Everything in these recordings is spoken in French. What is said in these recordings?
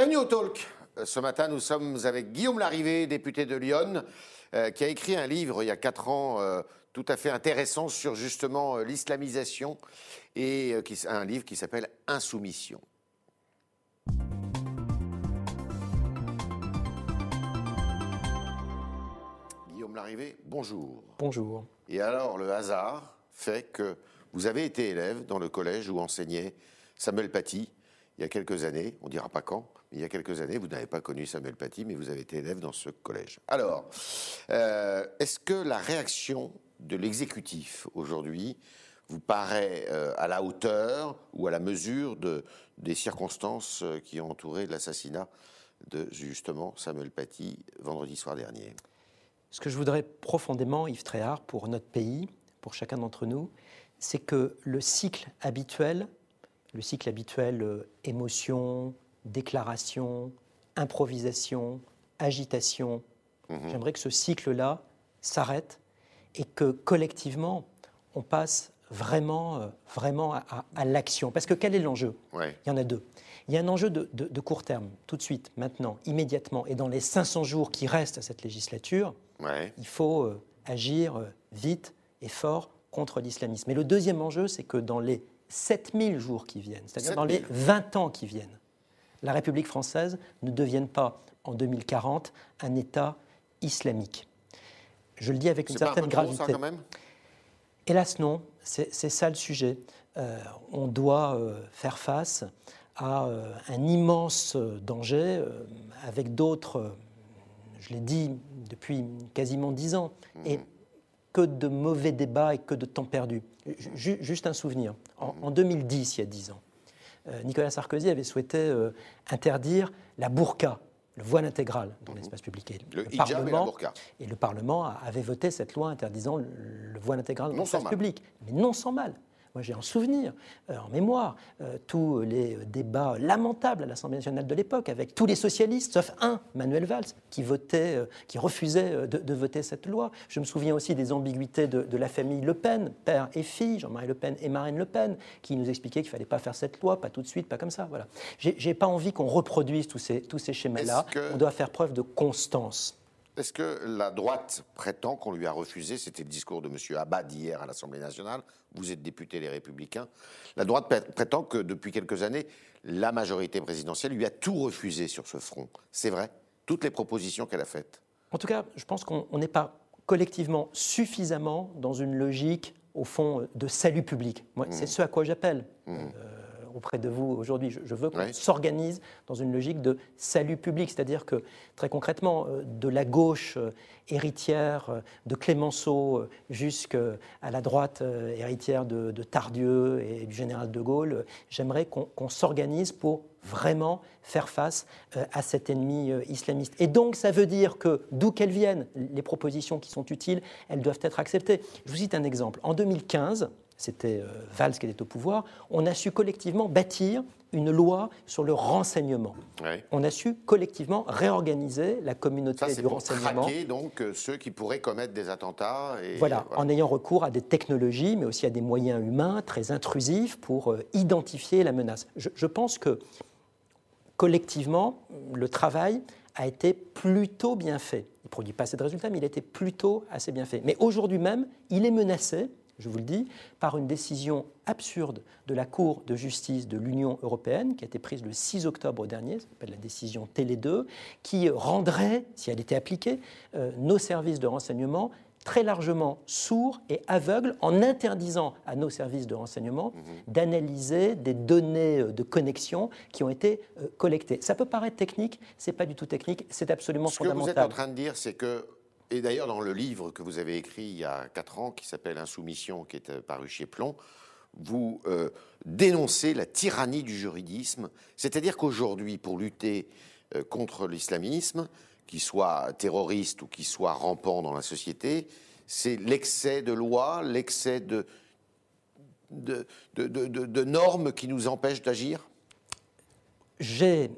Bienvenue au Talk. Ce matin, nous sommes avec Guillaume Larrivé, député de Lyon, euh, qui a écrit un livre il y a quatre ans euh, tout à fait intéressant sur justement euh, l'islamisation et euh, qui, un livre qui s'appelle Insoumission. Guillaume Larrivé, bonjour. Bonjour. Et alors, le hasard fait que vous avez été élève dans le collège où enseignait Samuel Paty il y a quelques années, on ne dira pas quand, il y a quelques années, vous n'avez pas connu Samuel Paty, mais vous avez été élève dans ce collège. Alors, euh, est-ce que la réaction de l'exécutif aujourd'hui vous paraît euh, à la hauteur ou à la mesure de, des circonstances euh, qui ont entouré l'assassinat de justement Samuel Paty vendredi soir dernier? Ce que je voudrais profondément, Yves Tréhard, pour notre pays, pour chacun d'entre nous, c'est que le cycle habituel, le cycle habituel émotion, déclaration, improvisation, agitation, j'aimerais que ce cycle-là s'arrête et que collectivement, on passe vraiment, euh, vraiment à, à- à l'action. Parce que quel est l'enjeu? Ouais. Il y en a deux. Il y a un enjeu de, de- de court terme, tout de suite, maintenant, immédiatement, et dans les 500 jours qui restent à cette législature, Ouais. il faut euh, agir euh, vite et fort contre l'islamisme. Et le deuxième enjeu, c'est que dans les 7000 jours qui viennent, c'est-à-dire dans les 7000. 20 ans qui viennent, la République française ne devienne pas, en 2040, un État islamique. Je le dis avec une C'est pas un certaine peu gravité. ça, quand même? Hélas, non. C'est ça le sujet. Euh, on doit euh, faire face à euh, un immense danger avec d'autres, je l'ai dit depuis quasiment dix ans, et que de mauvais débats et que de temps perdu. Ju- juste un souvenir. En, en 2010, il y a dix ans, Nicolas Sarkozy avait souhaité euh, interdire la burqa, le voile intégral dans l'espace public. Et Le hijab et le Parlement avait voté cette loi interdisant le, le voile intégral dans l'espace public. Mais non sans mal. Moi, j'ai en souvenir, euh, en mémoire, euh, tous les euh, débats lamentables à l'Assemblée nationale de l'époque, avec tous les socialistes, sauf un, Manuel Valls, qui, votait, euh, qui refusait de, de voter cette loi. Je me souviens aussi des ambiguïtés de, de la famille Le Pen, père et fille, Jean-Marie Le Pen et Marine Le Pen, qui nous expliquaient qu'il ne fallait pas faire cette loi, pas tout de suite, pas comme ça. Voilà. J'ai pas envie qu'on reproduise tous ces, tous ces schémas-là. Que- On doit faire preuve de constance. Est-ce que la droite prétend qu'on lui a refusé, c'était le discours de M. Abad hier à l'Assemblée nationale, vous êtes député Les Républicains, la droite pré- prétend que depuis quelques années, la majorité présidentielle lui a tout refusé sur ce front. C'est vrai? Toutes les propositions qu'elle a faites En tout cas, je pense qu'on on n'est pas collectivement suffisamment dans une logique, au fond, de salut public. Moi, Mmh. C'est ce à quoi j'appelle euh, auprès de vous aujourd'hui. Je, je veux qu'on Ouais. s'organise dans une logique de salut public, c'est-à-dire que, très concrètement, euh, de la gauche héritière de Clémenceau jusqu'à la droite héritière de, de Tardieu et du général de Gaulle, euh, j'aimerais qu'on s'organise pour vraiment faire face euh, à cet ennemi islamiste. Et donc, ça veut dire que, d'où qu'elles viennent, les propositions qui sont utiles, elles doivent être acceptées. Je vous cite un exemple. En 2015, c'était euh, Valls qui était au pouvoir, on a su collectivement bâtir une loi sur le renseignement. Ouais. On a su collectivement réorganiser la communauté Ça, du pour renseignement. traquer donc euh, ceux qui pourraient commettre des attentats. Et, Voilà, en ayant recours à des technologies, mais aussi à des moyens humains très intrusifs pour euh, identifier la menace. Je, je pense que collectivement, le travail a été plutôt bien fait. Il ne produit pas assez de résultats, mais il a été plutôt assez bien fait. Mais aujourd'hui même, il est menacé, je vous le dis, par une décision absurde de la Cour de justice de l'Union européenne, qui a été prise le 6 octobre dernier, ça s'appelle la décision Télé 2, qui rendrait, si elle était appliquée, euh, nos services de renseignement très largement sourds et aveugles en interdisant à nos services de renseignement d'analyser des données euh, de connexion qui ont été euh, collectées. Ça peut paraître technique, c'est pas du tout technique, c'est absolument Ce que vous êtes fondamental. en train de dire, c'est que, et d'ailleurs dans le livre que vous avez écrit il y a quatre ans, qui s'appelle Insoumission, qui est euh, paru chez Plomb, vous euh, dénoncez la tyrannie du juridisme. C'est-à-dire qu'aujourd'hui, pour lutter euh, contre l'islamisme, qu'il soit terroriste ou qu'il soit rampant dans la société, c'est l'excès de lois, l'excès de, normes qui nous empêchent d'agir? J'ai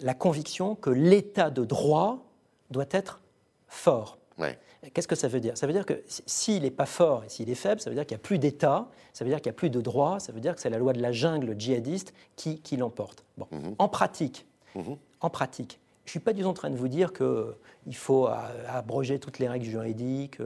la conviction que l'état de droit doit être fort. Ouais. Qu'est-ce que ça veut dire? Ça veut dire que si- s'il n'est pas fort et s'il est faible, ça veut dire qu'il n'y a plus d'État, ça veut dire qu'il n'y a plus de droit, ça veut dire que c'est la loi de la jungle djihadiste qui, qui l'emporte. Bon. En pratique, Mhm. En pratique, je ne suis pas du tout en train de vous dire qu'il faut abroger toutes les règles juridiques.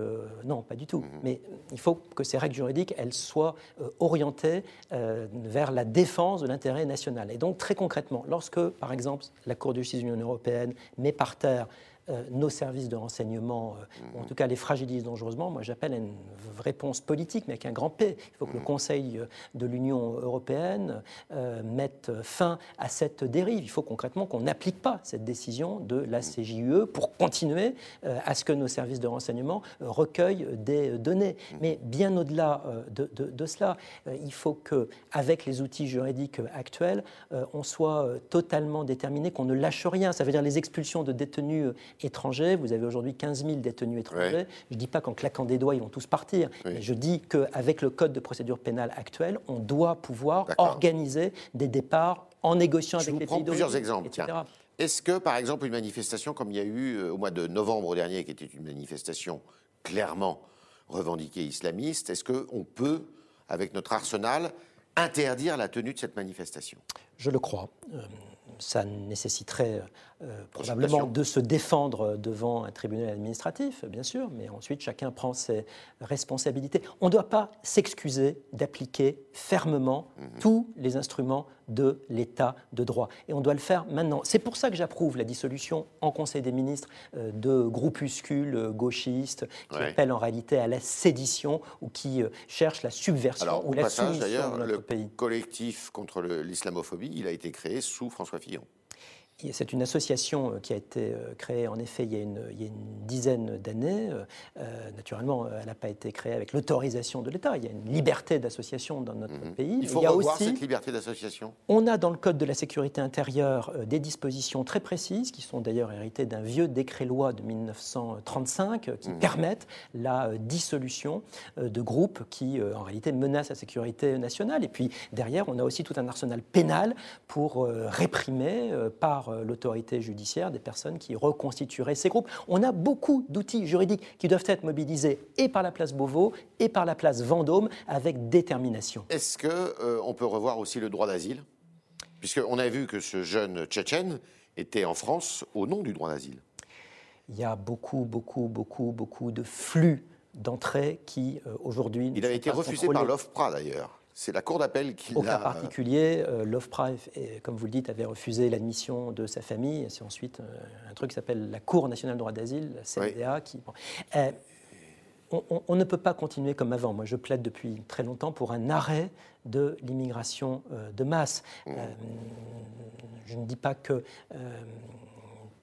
non, pas du tout. Mhm. Mais il faut que ces règles juridiques, elles soient orientées vers la défense de l'intérêt national. Et donc, très concrètement, lorsque, par exemple, la Cour de justice de l'Union européenne met par terre euh, nos services de renseignement, euh, en tout cas les fragilisent dangereusement, moi j'appelle à une réponse politique, mais avec un grand P. Il faut que le Conseil euh, de l'Union européenne mette fin à cette dérive. Il faut concrètement qu'on n'applique pas cette décision de la CJUE pour continuer à ce que nos services de renseignement recueillent des données. Mais bien au-delà de, de, cela, il faut que, avec les outils juridiques actuels, on soit totalement déterminé, qu'on ne lâche rien. Ça veut dire les expulsions de détenus étrangers. Vous avez aujourd'hui 15 000 détenus étrangers. Je ne dis pas qu'en claquant des doigts, ils vont tous partir. Mais je dis qu'avec le code de procédure pénale actuel, on doit pouvoir organiser des départs en négociant avec les pays plusieurs exemples. Est-ce que, par exemple, une manifestation comme il y a eu euh, au mois de novembre dernier, qui était une manifestation clairement revendiquée islamiste, est-ce qu'on peut, avec notre arsenal, interdire la tenue de cette manifestation? Je le crois. Euh, ça nécessiterait euh, probablement de se défendre devant un tribunal administratif, bien sûr, mais ensuite chacun prend ses responsabilités. On ne doit pas s'excuser d'appliquer fermement mhm. tous les instruments de l'état de droit. Et on doit le faire maintenant. C'est pour ça que j'approuve la dissolution en Conseil des ministres euh, de groupuscules gauchistes qui appellent en réalité à la sédition ou qui euh, cherchent la subversion ou la passage, soumission de notre le collectif contre l'islamophobie, il a été créé sous François Fillon. C'est une association euh, qui a été euh, créée en effet il y a une, dizaine d'années. Euh, naturellement, elle n'a pas été créée avec l'autorisation de l'État. Il y a une liberté d'association dans notre mhm. pays. Il faut il revoir cette liberté d'association. On a dans le Code de la sécurité intérieure des dispositions très précises, qui sont d'ailleurs héritées d'un vieux décret-loi de 1935, qui mhm. permettent la dissolution de groupes qui, en réalité, menacent la sécurité nationale. Et puis derrière, on a aussi tout un arsenal pénal pour réprimer par euh, l'autorité judiciaire des personnes qui reconstitueraient ces groupes. On a beaucoup d'outils juridiques qui doivent être mobilisés et par la place Beauvau et par la place Vendôme avec détermination. Est-ce qu'on euh, peut revoir aussi le droit d'asile? Puisqu'on a vu que ce jeune Tchétchène était en France au nom du droit d'asile. Il y a beaucoup, beaucoup, beaucoup, beaucoup de flux d'entrée qui, euh, aujourd'hui... Il a été refusé par l'OFPRA, d'ailleurs. C'est la Cour d'appel qui. Au cas particulier, euh, l'OFPRA, comme vous le dites, avait refusé l'admission de sa famille. C'est ensuite euh, un truc qui s'appelle la Cour nationale de droit d'asile, la CNDA, qui... Euh, on, ne peut pas continuer comme avant. Moi, je plaide depuis très longtemps pour un arrêt de l'immigration de masse. Mmh. je ne dis pas que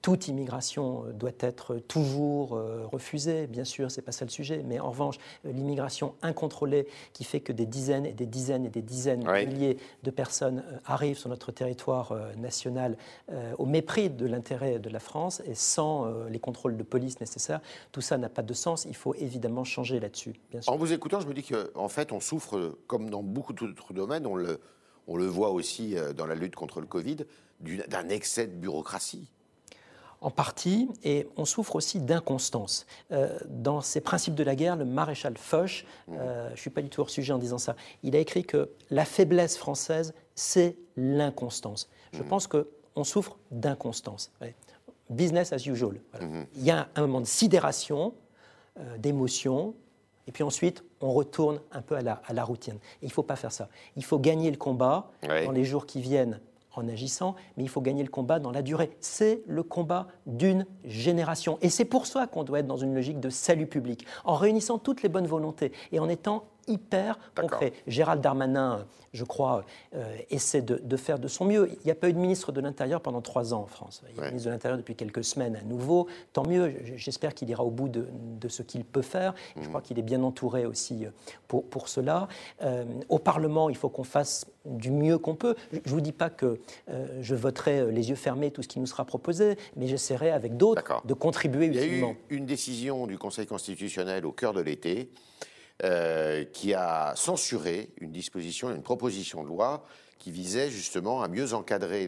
toute immigration euh, doit être toujours euh, refusée, bien sûr, c'est pas ça le sujet, mais en revanche, euh, l'immigration incontrôlée qui fait que des dizaines et des dizaines et des dizaines de milliers de personnes arrivent sur notre territoire national au mépris de l'intérêt de la France et sans les contrôles de police nécessaires, tout ça n'a pas de sens. Il faut évidemment changer là-dessus. En vous écoutant, je me dis qu'en fait, on souffre, comme dans beaucoup d'autres domaines, on le, on le voit aussi dans la lutte contre le Covid, d'un excès de bureaucratie en partie, et on souffre aussi d'inconstance. Euh, dans ses principes de la guerre, le maréchal Foch, euh, je ne suis pas du tout hors sujet en disant ça, il a écrit que la faiblesse française, c'est l'inconstance. Je mmh. pense qu'on souffre d'inconstance. Business as usual. Mmh. Il y a un moment de sidération, euh, d'émotion, et puis ensuite, on retourne un peu à la, à la routine. Et il ne faut pas faire ça. Il faut gagner le combat dans les jours qui viennent en agissant, mais il faut gagner le combat dans la durée. C'est le combat d'une génération. Et c'est pour ça qu'on doit être dans une logique de salut public, en réunissant toutes les bonnes volontés et en étant hyper concret. Gérald Darmanin, je crois, euh, essaie de, faire de son mieux. Il n'y a pas eu de ministre de l'Intérieur pendant trois ans en France. Il y a un ministre de l'Intérieur depuis quelques semaines à nouveau. Tant mieux, j'espère qu'il ira au bout de, ce qu'il peut faire. Je mhm. crois qu'il est bien entouré aussi euh, pour, pour cela. Euh, au Parlement, il faut qu'on fasse du mieux qu'on peut. Je ne vous dis pas que je voterai les yeux fermés tout ce qui nous sera proposé, mais j'essaierai avec d'autres de contribuer utilement. Il y a eu une décision du Conseil constitutionnel au cœur de l'été euh, qui a censuré une disposition, une proposition de loi qui visait justement à mieux encadrer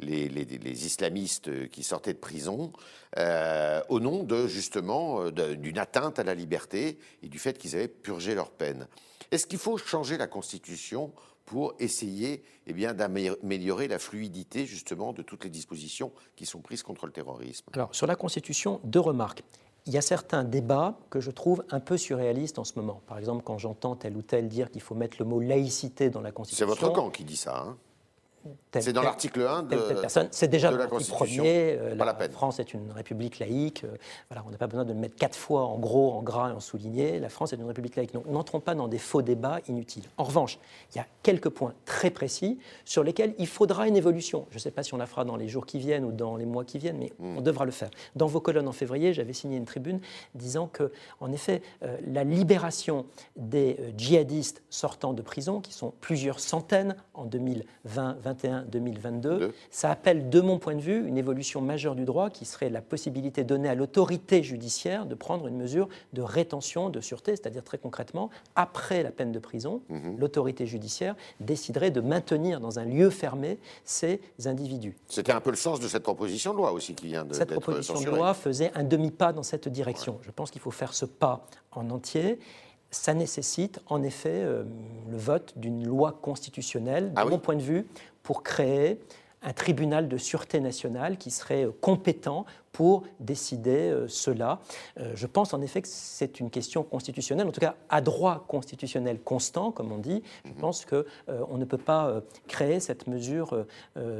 les, islamistes qui sortaient de prison euh, au nom de justement euh, d'une atteinte à la liberté et du fait qu'ils avaient purgé leur peine. Est-ce qu'il faut changer la Constitution pour essayer eh bien, d'améliorer la fluidité justement de toutes les dispositions qui sont prises contre le terrorisme? Alors sur la Constitution, deux remarques. Il y a certains débats que je trouve un peu surréalistes en ce moment. Par exemple, quand j'entends tel ou tel dire qu'il faut mettre le mot laïcité dans la Constitution. C'est votre camp qui dit ça. Hein c'est dans l'article 1 de, C'est déjà de la premier. Euh, la, France est une république laïque. Euh, voilà, on n'a pas besoin de le mettre quatre fois en gros, en gras et en souligné. La France est une république laïque. Donc n'entrons pas dans des faux débats inutiles. En revanche, il y a quelques points très précis sur lesquels il faudra une évolution. Je ne sais pas si on la fera dans les jours qui viennent ou dans les mois qui viennent, mais hmm. on devra le faire. Dans vos colonnes en février, j'avais signé une tribune disant que, en effet, euh, la libération des djihadistes sortant de prison, qui sont plusieurs centaines en 2020, 2021-2022. Ça appelle, de mon point de vue, une évolution majeure du droit qui serait la possibilité donnée à l'autorité judiciaire de prendre une mesure de rétention de sûreté, c'est-à-dire très concrètement, après la peine de prison, mhm. l'autorité judiciaire déciderait de maintenir dans un lieu fermé ces individus. C'était un peu le sens de cette proposition de loi aussi qui vient de Cette proposition de loi faisait un demi-pas dans cette direction. Je pense qu'il faut faire ce pas en entier ça nécessite en effet euh, le vote d'une loi constitutionnelle, de ah mon point de vue, pour créer un tribunal de sûreté nationale qui serait euh, compétent pour décider euh, cela. Euh, je pense en effet que c'est une question constitutionnelle, en tout cas à droit constitutionnel constant, comme on dit. Je mhm. pense qu'on ne peut pas créer cette mesure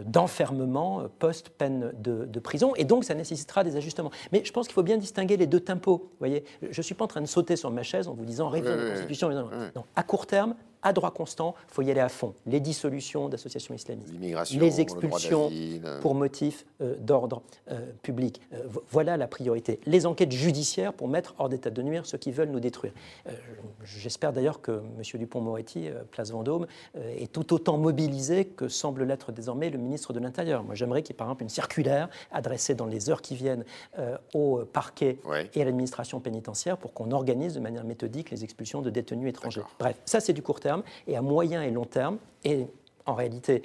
d'enfermement post-peine de, prison, et donc ça nécessitera des ajustements. Mais je pense qu'il faut bien distinguer les deux tempos. Voyez, je ne suis pas en train de sauter sur ma chaise en vous disant révision de la Constitution. À court terme, à droit constant, il faut y aller à fond. Les dissolutions d'associations islamistes, les expulsions pour motif euh, d'ordre euh, public. Euh, voilà la priorité. Les enquêtes judiciaires pour mettre hors d'état de nuire ceux qui veulent nous détruire. J'espère d'ailleurs que M. Dupont-Moretti, place Vendôme, est tout autant mobilisé que semble l'être désormais le ministre de l'Intérieur. Moi, j'aimerais qu'il y ait par exemple une circulaire adressée dans les heures qui viennent au parquet et à l'administration pénitentiaire pour qu'on organise de manière méthodique les expulsions de détenus étrangers. Bref, ça c'est du court terme et à moyen et long terme. Et en réalité,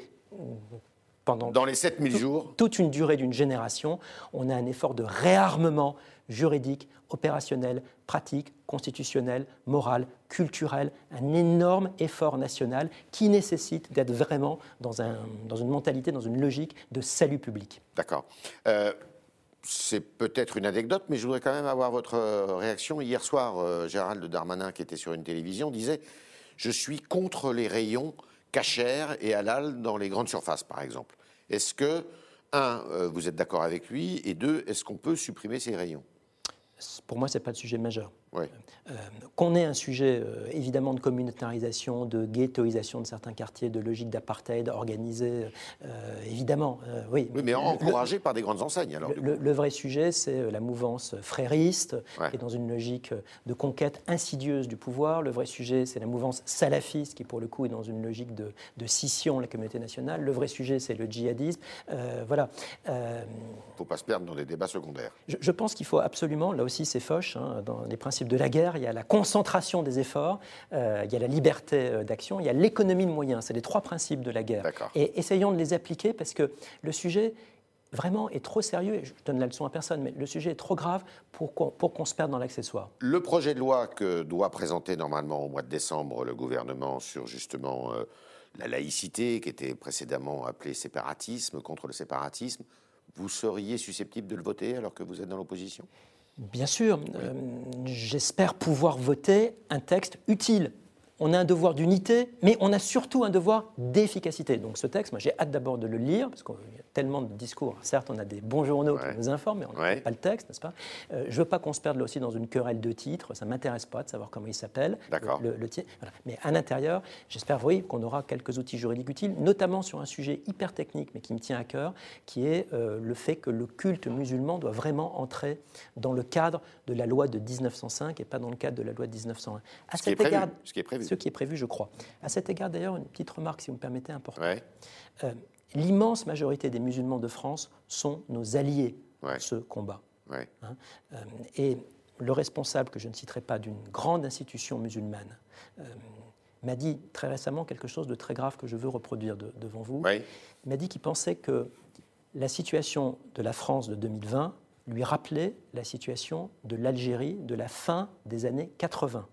pendant Dans les 7000 jours toute une durée d'une génération, on a un effort de réarmement juridique, opérationnel, pratique, constitutionnel, moral, culturel, un énorme effort national qui nécessite d'être vraiment dans, un, dans, une mentalité, dans une logique de salut public. D'accord. Euh, c'est peut-être une anecdote, mais je voudrais quand même avoir votre réaction. Hier soir, euh, Gérald Darmanin, qui était sur une télévision, disait je suis contre les rayons cachers et halal dans les grandes surfaces, par exemple. Est-ce que, un, euh, vous êtes d'accord avec lui, et deux, est-ce qu'on peut supprimer ces rayons? Pour moi, ce n'est pas le sujet majeur. Euh, qu'on ait un sujet euh, évidemment de communautarisation, de ghettoisation de certains quartiers, de logique d'apartheid organisée, euh, évidemment, oui. Oui, mais encouragé par des grandes enseignes alors. Le, vrai sujet, c'est la mouvance frériste, qui est dans une logique de conquête insidieuse du pouvoir. Le vrai sujet, c'est la mouvance salafiste, qui pour le coup est dans une logique de, scission de la communauté nationale. Le vrai sujet, c'est le djihadisme. voilà. Il ne faut pas se perdre dans des débats secondaires. Je, pense qu'il faut absolument, là aussi c'est fauche, hein, dans les principes de la guerre, il y a la concentration des efforts, euh, il y a la liberté euh, d'action, il y a l'économie de moyens. C'est les trois principes de la guerre. Et essayons de les appliquer parce que le sujet vraiment est trop sérieux, et je donne la leçon à personne, mais le sujet est trop grave pour qu'on se perde dans l'accessoire. Le projet de loi que doit présenter normalement au mois de décembre le gouvernement sur justement euh, la laïcité, qui était précédemment appelée séparatisme, contre le séparatisme, vous seriez susceptible de le voter alors que vous êtes dans l'opposition? Bien sûr, euh, j'espère pouvoir voter un texte utile on a un devoir d'unité, mais on a surtout un devoir d'efficacité. Donc ce texte, moi j'ai hâte d'abord de le lire, parce qu'il y a tellement de discours. Certes, on a des bons journaux qui nous informent, mais on n'a pas le texte, n'est-ce pas? Euh, Je ne veux pas qu'on se perde là aussi dans une querelle de titres, ça ne m'intéresse pas de savoir comment il s'appelle, le, le, Mais à l'intérieur, j'espère oui, qu'on aura quelques outils juridiques utiles, notamment sur un sujet hyper technique, mais qui me tient à cœur, qui est euh, le fait que le culte musulman doit vraiment entrer dans le cadre de la loi de 1905 et pas dans le cadre de la loi de 1901. À ce, qui est prévu, ce qui est prévu ce qui est prévu, je crois. À cet égard, d'ailleurs, une petite remarque, si vous me permettez, importante. Euh, l'immense majorité des musulmans de France sont nos alliés dans ce combat. Hein. Euh, et le responsable, que je ne citerai pas, d'une grande institution musulmane, euh, m'a dit très récemment quelque chose de très grave que je veux reproduire devant vous. Il m'a dit qu'il pensait que la situation de la France de 2020 lui rappelait la situation de l'Algérie de la fin des années 80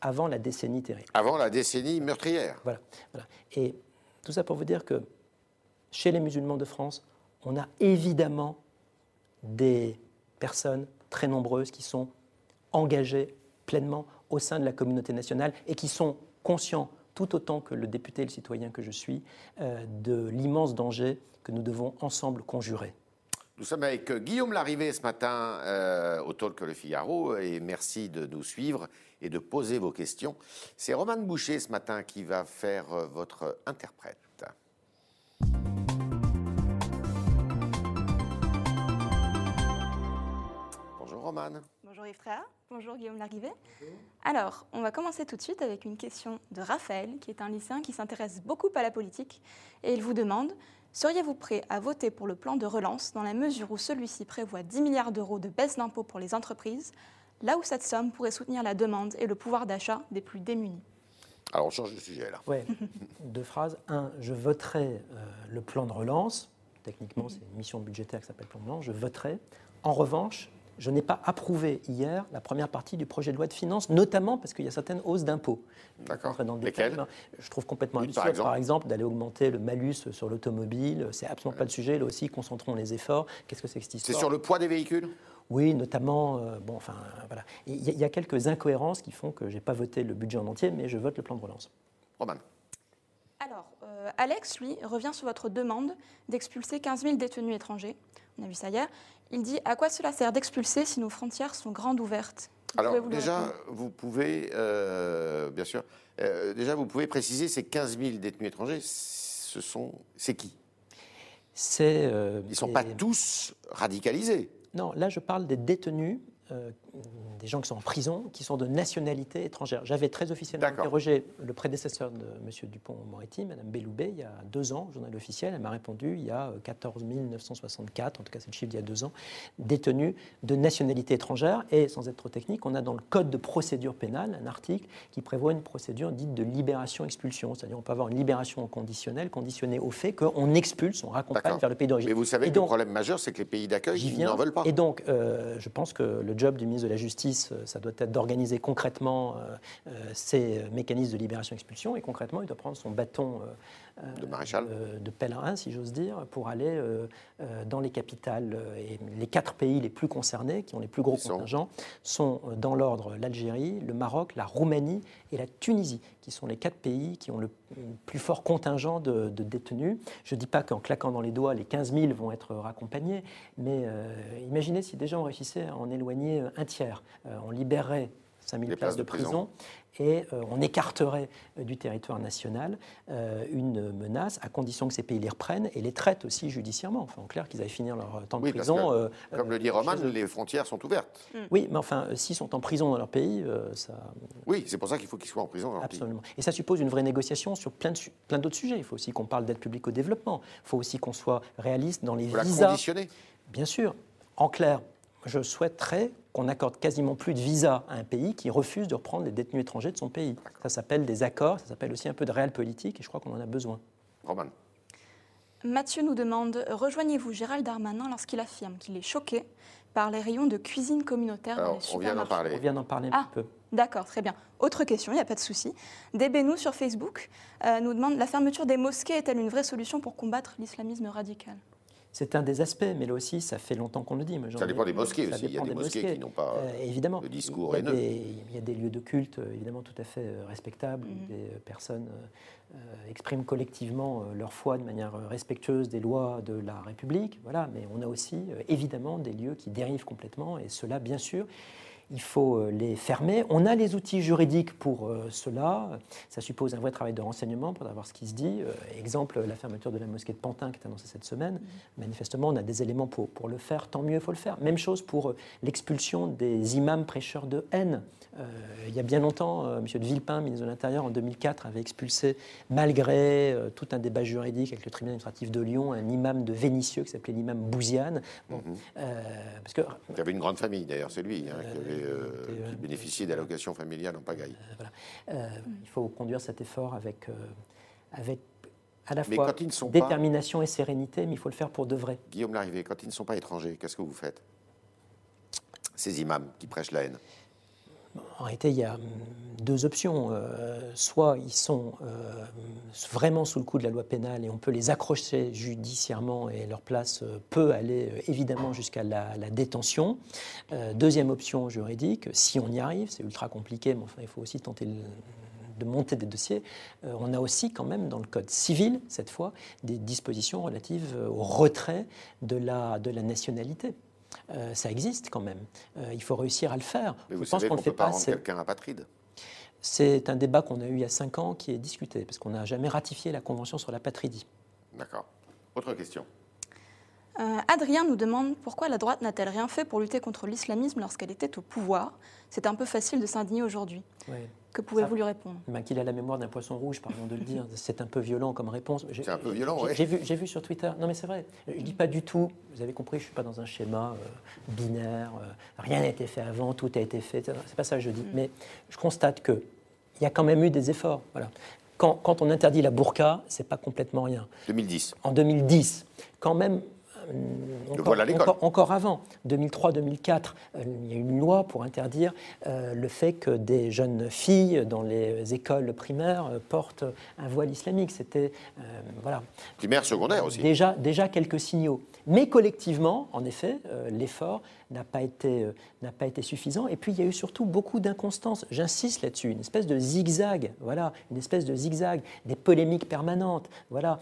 avant la décennie terrible. Avant la décennie meurtrière. Voilà, voilà. Et tout ça pour vous dire que chez les musulmans de France, on a évidemment des personnes très nombreuses qui sont engagées pleinement au sein de la communauté nationale et qui sont conscients, tout autant que le député et le citoyen que je suis, euh, de l'immense danger que nous devons ensemble conjurer. Nous sommes avec euh, Guillaume Larrivé ce matin euh, au Talk Le Figaro et merci de nous suivre et de poser vos questions. C'est Roman Boucher ce matin qui va faire votre interprète. Bonjour Roman. Bonjour Yves Tréa. Bonjour Guillaume Larrivé. Alors, on va commencer tout de suite avec une question de Raphaël, qui est un lycéen qui s'intéresse beaucoup à la politique. Et il vous demande Seriez-vous prêt à voter pour le plan de relance dans la mesure où celui-ci prévoit 10 milliards d'euros de baisse d'impôts pour les entreprises, là où cette somme pourrait soutenir la demande et le pouvoir d'achat des plus démunis Alors on change de sujet là. Oui, deux phrases. Un, je voterai euh, le plan de relance. Techniquement, c'est une mission budgétaire qui s'appelle plan de relance. Je voterai. En revanche, je n'ai pas approuvé hier la première partie du projet de loi de finances, notamment parce qu'il y a certaines hausses d'impôts. D'accord. Lesquelles? détail, Je trouve complètement absurde, par exemple d'aller augmenter le malus sur l'automobile. C'est absolument pas le sujet. Là aussi, concentrons les efforts. Qu'est-ce que c'est que cette C'est histoire? sur le poids des véhicules? Oui, notamment. euh, bon, enfin, voilà. Il y, a- il y a quelques incohérences qui font que je n'ai pas voté le budget en entier, mais je vote le plan de relance. Roman. Alors, euh, Alex, lui, revient sur votre demande d'expulser 15 000 détenus étrangers. On a vu ça hier. Il dit À quoi cela sert d'expulser si nos frontières sont grandes ouvertes? Vous Alors vous déjà, vous pouvez, euh, bien sûr, euh, déjà vous pouvez préciser ces 15 000 détenus étrangers, ce sont, c'est qui? C'est. euh, Ils ne sont pas tous radicalisés. Non, là, je parle des détenus, euh, des gens qui sont en prison, qui sont de nationalité étrangère. J'avais très officiellement interrogé le prédécesseur de M. Dupont-Moretti, Mme Belloubet, il y a deux ans, journal officiel. Elle m'a répondu il y a euh, 14 964, en tout cas c'est le chiffre d'il y a deux ans, détenus de nationalité étrangère. Et sans être trop technique, on a dans le Code de procédure pénale un article qui prévoit une procédure dite de libération-expulsion. C'est-à-dire on peut avoir une libération conditionnelle, conditionnée au fait qu'on expulse, on raccompagne vers le pays d'origine. Mais vous savez Et que donc- le problème majeur, c'est que les pays d'accueil ils n'en veulent pas. Et donc, euh, je pense que le job du ministre de la Justice, euh, ça doit être d'organiser concrètement euh, euh, ces mécanismes de libération-expulsion. Et concrètement, il doit prendre son bâton De maréchal. euh, de pèlerin, si j'ose dire, pour aller euh, euh, dans les capitales. euh, Et les quatre pays les plus concernés, qui ont les plus gros contingents, sont euh, dans l'ordre l'Algérie, le Maroc, la Roumanie et la Tunisie, qui sont les quatre pays qui ont le plus fort contingent de, de détenus. Je ne dis pas qu'en claquant dans les doigts, les 15 000 vont être raccompagnés, mais euh, imaginez si déjà on réussissait à en éloigner euh, un tiers. Euh, on libérerait 5 000 Les places places de de prison. prison et euh, on écarterait euh, du territoire national euh, une menace, à condition que ces pays les reprennent et les traitent aussi judiciairement. Enfin, en clair, qu'ils aillent finir leur temps de parce prison. que, euh, Comme euh, le dit Roman, les frontières sont ouvertes. Oui, mais enfin, s'ils sont en prison dans leur pays, euh, ça. Oui, c'est pour ça qu'il faut qu'ils soient en prison. dans leur pays. Absolument. Et ça suppose une vraie négociation sur plein de su- plein d'autres sujets. Il faut aussi qu'on parle d'aide publique au développement. Il faut aussi qu'on soit réaliste dans les Faut la visas. conditionner. Bien sûr. En clair, je souhaiterais qu'on accorde quasiment plus de visas à un pays qui refuse de reprendre les détenus étrangers de son pays. Ça s'appelle des accords, ça s'appelle aussi un peu de réel politique, et je crois qu'on en a besoin. Roman. Mathieu nous demande Rejoignez-vous Gérald Darmanin lorsqu'il affirme qu'il est choqué par les rayons de cuisine communautaire dans Alors, les on vient d'en parler. On vient d'en parler un Ah. petit peu. D'accord, très bien. Autre question, il n'y a pas de souci. Débénou sur Facebook euh, nous demande La fermeture des mosquées est-elle une vraie solution pour combattre l'islamisme radical? C'est un des aspects, mais là aussi, ça fait longtemps qu'on le dit. J'en Ça dépend des mosquées aussi. Il y a dépend des mosquées qui n'ont pas. Euh, évidemment. le discours il y, a haineux. des, il y a des lieux de culte, euh, évidemment, tout à fait euh, respectables, où Mhm. des personnes euh, expriment collectivement leur foi de manière respectueuse des lois de la République. Voilà, mais on a aussi, évidemment, des lieux qui dérivent complètement, et cela, bien sûr, il faut euh, les fermer. On a les outils juridiques pour euh, cela. Ça suppose un vrai travail de renseignement pour savoir ce qui se dit. Euh, exemple, la fermeture de la mosquée de Pantin qui est annoncée cette semaine. Manifestement, on a des éléments pour, pour le faire. Tant mieux, il faut le faire. Même chose pour l'expulsion des imams prêcheurs de haine. Euh, il y a bien longtemps, euh, M. de Villepin, ministre de l'Intérieur, en 2004, avait expulsé, malgré euh, tout un débat juridique avec le tribunal administratif de Lyon, un imam de Vénissieux qui s'appelait l'imam Bouziane. Bon, euh, parce que Il y avait une grande famille, d'ailleurs, c'est lui, hein, qui, avait, euh, qui bénéficiait d'allocations familiales en pagaille. Euh, il faut conduire cet effort avec, avec à la Mais fois quand ils ne sont pas- détermination et sérénité, mais il faut le faire pour de vrai. Guillaume Larrivé, quand ils ne sont pas étrangers, qu'est-ce que vous faites? Ces imams qui prêchent la haine. En réalité, il y a hum, deux options. Euh, soit ils sont euh, vraiment sous le coup de la loi pénale et on peut les accrocher judiciairement et leur place euh, peut aller évidemment jusqu'à la, détention. deuxième option juridique, si on y arrive, c'est ultra compliqué, mais enfin il faut aussi tenter de monter des dossiers, on a aussi quand même dans le Code civil, cette fois, des dispositions relatives au retrait de la, de la nationalité. Ça existe quand même. il faut réussir à le faire. Mais vous Je pense qu'on ne fait pas. Rendre quelqu'un apatride. C'est un débat qu'on a eu il y a cinq ans qui est discuté, parce qu'on n'a jamais ratifié la Convention sur la patridie. D'accord. Autre question. Euh, Adrien nous demande pourquoi la droite n'a-t-elle rien fait pour lutter contre l'islamisme lorsqu'elle était au pouvoir C'est un peu facile de s'indigner aujourd'hui. Que pouvez-vous lui répondre? Ben, Qu'il a la mémoire d'un poisson rouge, pardon de le dire. C'est un peu violent comme réponse. C'est un peu violent, oui. J'ai vu, vu, sur Twitter. Non, mais c'est vrai. Je ne dis pas du tout. Vous avez compris, je ne suis pas dans un schéma euh, binaire. Euh, rien n'a été fait avant, tout a été fait. C'est pas ça que je dis. Mm. Mais je constate que il y a quand même eu des efforts. Voilà. Quand, quand on interdit la burqa, c'est pas complètement rien. 2010. En 2010, quand même, encore, encore, avant, 2003-2004, euh, il y a eu une loi pour interdire euh, le fait que des jeunes filles dans les écoles primaires euh, portent un voile islamique. C'était voilà. Primaire, secondaire aussi. Déjà, déjà quelques signaux. Mais collectivement, en effet, l'effort n'a pas, été, n'a pas été suffisant. Et puis, il y a eu surtout beaucoup d'inconstance. J'insiste là-dessus, une espèce de zigzag, voilà, une espèce de zigzag, des polémiques permanentes, voilà,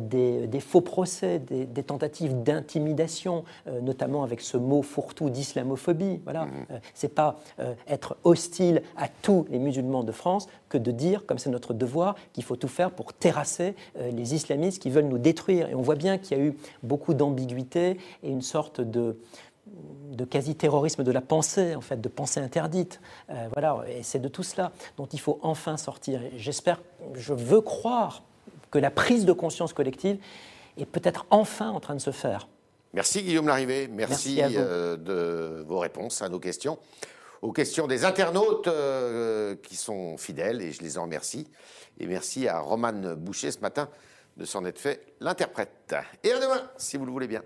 des, des, faux procès, des, des tentatives d'intimidation, euh, notamment avec ce mot fourre-tout d'islamophobie. Voilà, mmh. euh, c'est pas euh, être hostile à tous les musulmans de France que de dire, comme c'est notre devoir, qu'il faut tout faire pour terrasser les islamistes qui veulent nous détruire. Et on voit bien qu'il y a eu beaucoup d'ambiguïté et une sorte de de quasi-terrorisme de la pensée, en fait, de pensée interdite. voilà, et c'est de tout cela dont il faut enfin sortir. J'espère, je veux croire que la prise de conscience collective est peut-être enfin en train de se faire. Merci Guillaume Larrivé, merci, euh, de vos réponses à nos questions, aux questions des internautes euh, qui sont fidèles et je les en remercie. Et merci à Romane Boucher ce matin de s'en être fait l'interprète. Et à demain, si vous le voulez bien.